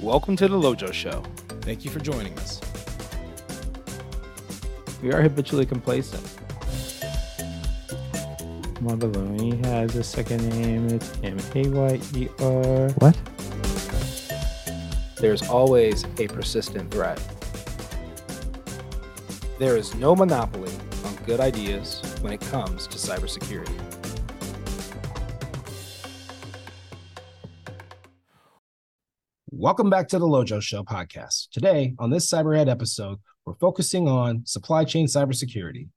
Welcome to the Lojo Show. Thank you for joining us. We are habitually complacent. Modeloni has a second name. It's M A Y E R. What? There's always a persistent threat. There is no monopoly on good ideas when it comes to cybersecurity. Welcome back to the Lojo Show podcast. Today, on this CyberEd episode, we're focusing on supply chain cybersecurity.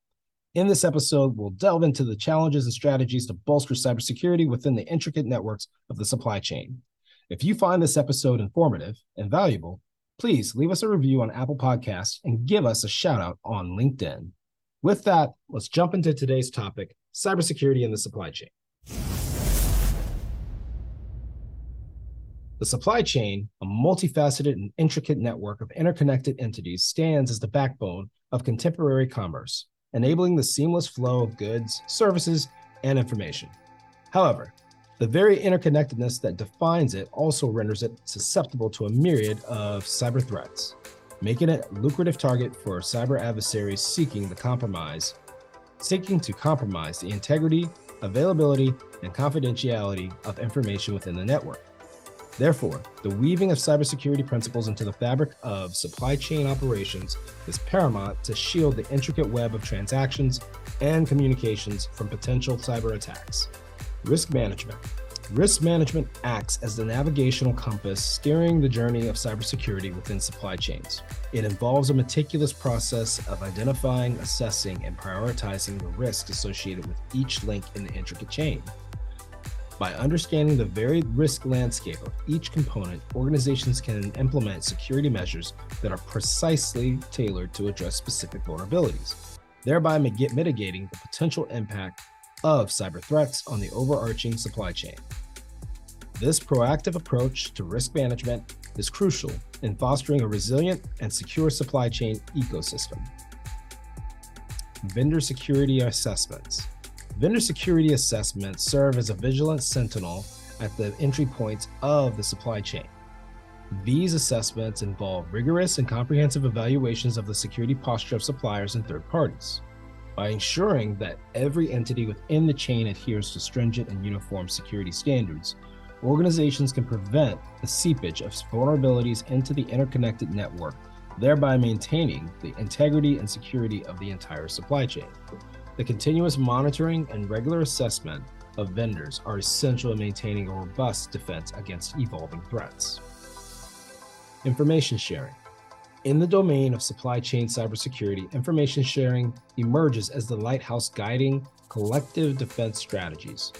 In this episode, we'll delve into the challenges and strategies to bolster cybersecurity within the intricate networks of the supply chain. If you find this episode informative and valuable, please leave us a review on Apple Podcasts and give us a shout out on LinkedIn. With that, let's jump into today's topic cybersecurity in the supply chain. The supply chain, a multifaceted and intricate network of interconnected entities, stands as the backbone of contemporary commerce, enabling the seamless flow of goods, services, and information. However, the very interconnectedness that defines it also renders it susceptible to a myriad of cyber threats, making it a lucrative target for cyber adversaries seeking the compromise, seeking to compromise the integrity, availability, and confidentiality of information within the network. Therefore, the weaving of cybersecurity principles into the fabric of supply chain operations is paramount to shield the intricate web of transactions and communications from potential cyber attacks. Risk management. Risk management acts as the navigational compass steering the journey of cybersecurity within supply chains. It involves a meticulous process of identifying, assessing, and prioritizing the risks associated with each link in the intricate chain. By understanding the varied risk landscape of each component, organizations can implement security measures that are precisely tailored to address specific vulnerabilities, thereby mitigating the potential impact of cyber threats on the overarching supply chain. This proactive approach to risk management is crucial in fostering a resilient and secure supply chain ecosystem. Vendor security assessments. Vendor security assessments serve as a vigilant sentinel at the entry points of the supply chain. These assessments involve rigorous and comprehensive evaluations of the security posture of suppliers and third parties. By ensuring that every entity within the chain adheres to stringent and uniform security standards, organizations can prevent the seepage of vulnerabilities into the interconnected network, thereby maintaining the integrity and security of the entire supply chain. The continuous monitoring and regular assessment of vendors are essential in maintaining a robust defense against evolving threats. Information sharing. In the domain of supply chain cybersecurity, information sharing emerges as the lighthouse guiding collective defense strategies.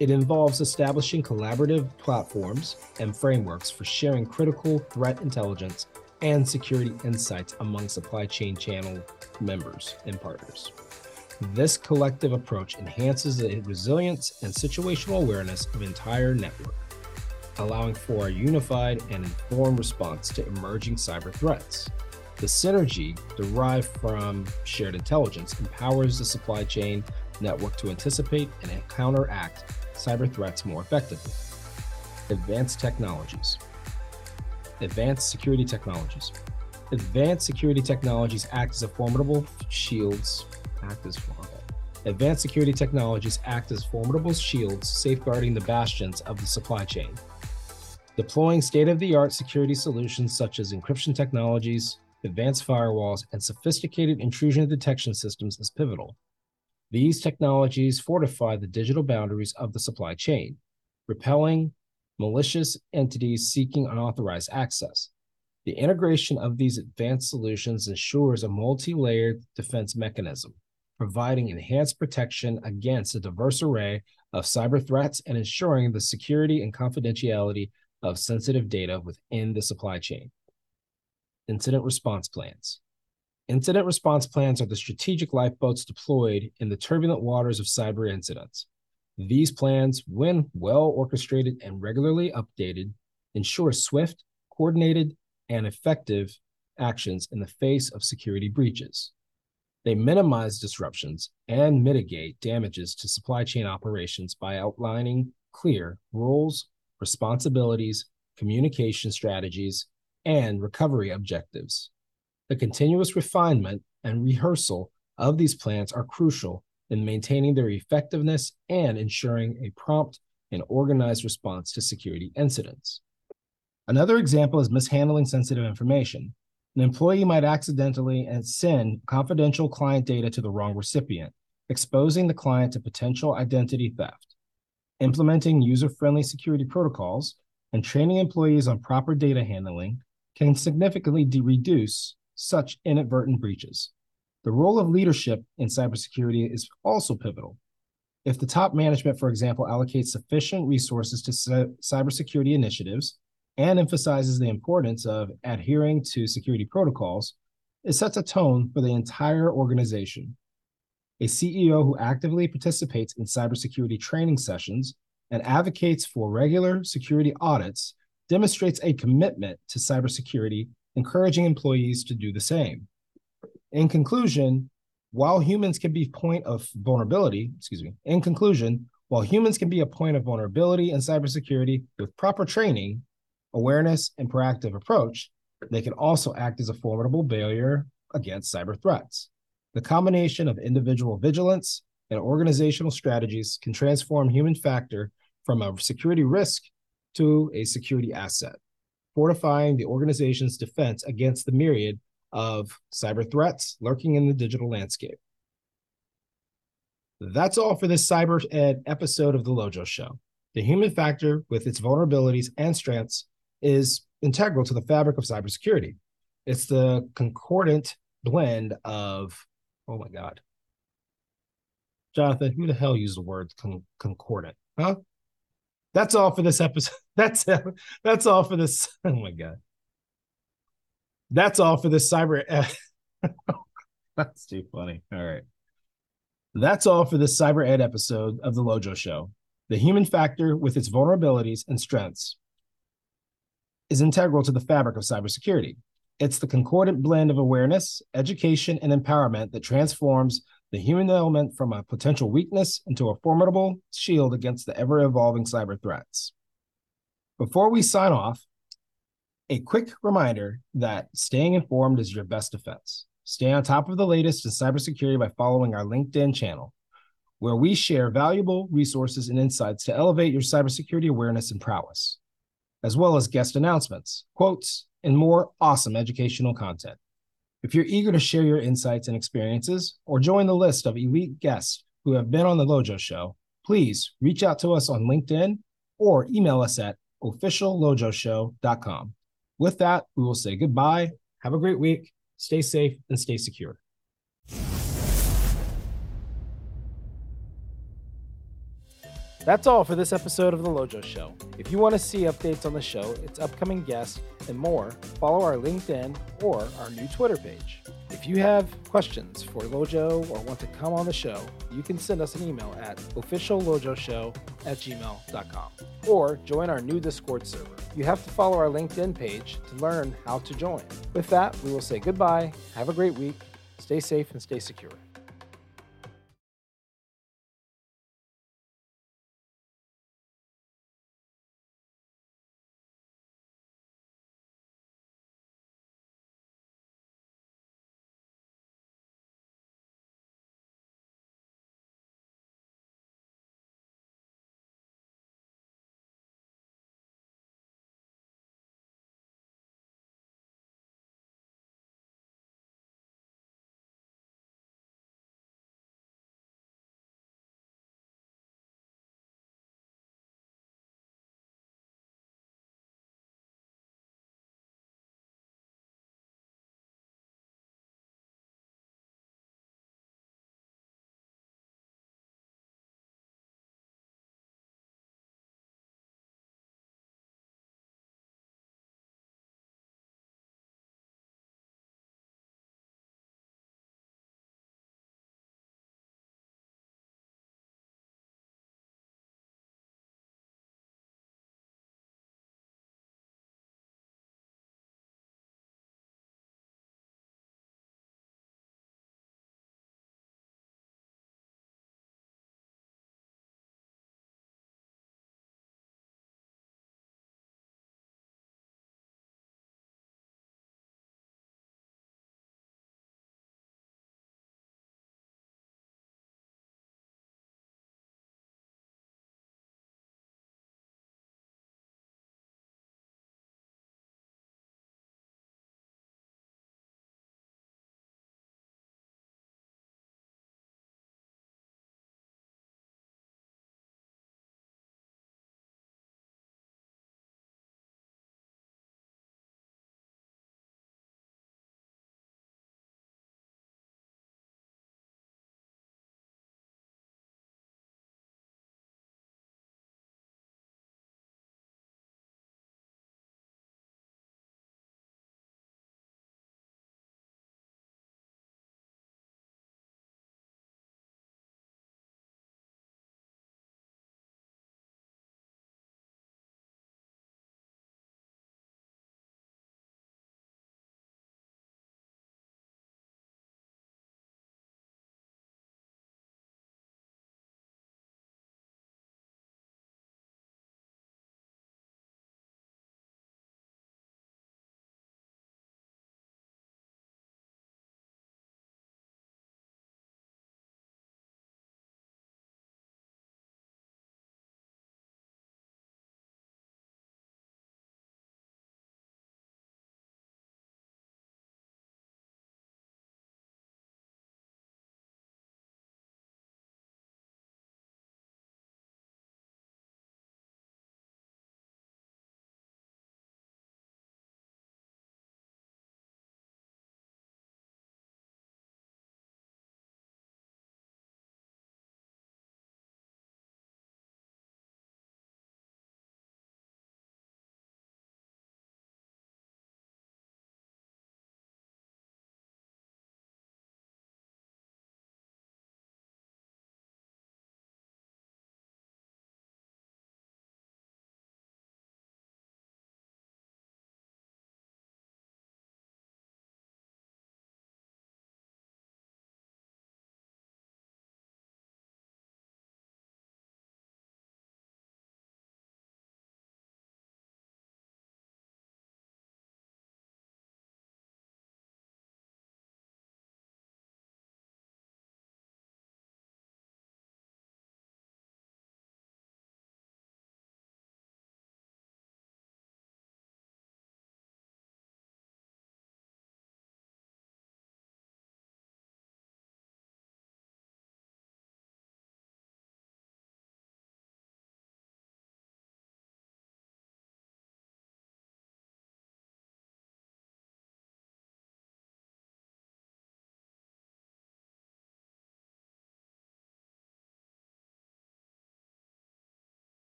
It involves establishing collaborative platforms and frameworks for sharing critical threat intelligence and security insights among supply chain channel members and partners. This collective approach enhances the resilience and situational awareness of entire network, allowing for a unified and informed response to emerging cyber threats. The synergy derived from shared intelligence empowers the supply chain network to anticipate and counteract cyber threats more effectively. Advanced technologies. Advanced security technologies. Advanced security technologies act as a formidable shields act as advanced security technologies act as formidable shields safeguarding the bastions of the supply chain. Deploying state-of-the-art security solutions such as encryption technologies, advanced firewalls, and sophisticated intrusion detection systems is pivotal. These technologies fortify the digital boundaries of the supply chain, repelling malicious entities seeking unauthorized access. The integration of these advanced solutions ensures a multi layered defense mechanism, providing enhanced protection against a diverse array of cyber threats and ensuring the security and confidentiality of sensitive data within the supply chain. Incident response plans. Incident response plans are the strategic lifeboats deployed in the turbulent waters of cyber incidents. These plans, when well orchestrated and regularly updated, ensure swift, coordinated, and effective actions in the face of security breaches. They minimize disruptions and mitigate damages to supply chain operations by outlining clear rules, responsibilities, communication strategies, and recovery objectives. The continuous refinement and rehearsal of these plans are crucial in maintaining their effectiveness and ensuring a prompt and organized response to security incidents. Another example is mishandling sensitive information. An employee might accidentally send confidential client data to the wrong recipient, exposing the client to potential identity theft. Implementing user friendly security protocols and training employees on proper data handling can significantly de- reduce such inadvertent breaches. The role of leadership in cybersecurity is also pivotal. If the top management, for example, allocates sufficient resources to cybersecurity initiatives and emphasizes the importance of adhering to security protocols, it sets a tone for the entire organization. A CEO who actively participates in cybersecurity training sessions and advocates for regular security audits demonstrates a commitment to cybersecurity, encouraging employees to do the same. In conclusion, while humans can be point of vulnerability, excuse me, in conclusion, while humans can be a point of vulnerability in cybersecurity with proper training, awareness, and proactive approach, they can also act as a formidable barrier against cyber threats. The combination of individual vigilance and organizational strategies can transform human factor from a security risk to a security asset, fortifying the organization's defense against the myriad of cyber threats lurking in the digital landscape. That's all for this Cyber Ed episode of The Lojo Show. The human factor, with its vulnerabilities and strengths, is integral to the fabric of cybersecurity. It's the concordant blend of, oh my God. Jonathan, who the hell used the word con- concordant? Huh? That's all for this episode. That's that's all for this. Oh my God. That's all for this cyber. that's too funny. All right. That's all for this cyber ed episode of the Lojo Show. The human factor, with its vulnerabilities and strengths, is integral to the fabric of cybersecurity. It's the concordant blend of awareness, education, and empowerment that transforms the human element from a potential weakness into a formidable shield against the ever evolving cyber threats. Before we sign off, a quick reminder that staying informed is your best defense. Stay on top of the latest in cybersecurity by following our LinkedIn channel, where we share valuable resources and insights to elevate your cybersecurity awareness and prowess as well as guest announcements, quotes, and more awesome educational content. If you're eager to share your insights and experiences or join the list of elite guests who have been on the Lojo Show, please reach out to us on LinkedIn or email us at officiallojoshow.com. With that, we will say goodbye. Have a great week. Stay safe and stay secure. That's all for this episode of The Lojo Show. If you want to see updates on the show, its upcoming guests, and more, follow our LinkedIn or our new Twitter page. If you have questions for Lojo or want to come on the show, you can send us an email at officiallojoshow at gmail.com or join our new Discord server. You have to follow our LinkedIn page to learn how to join. With that, we will say goodbye, have a great week, stay safe, and stay secure.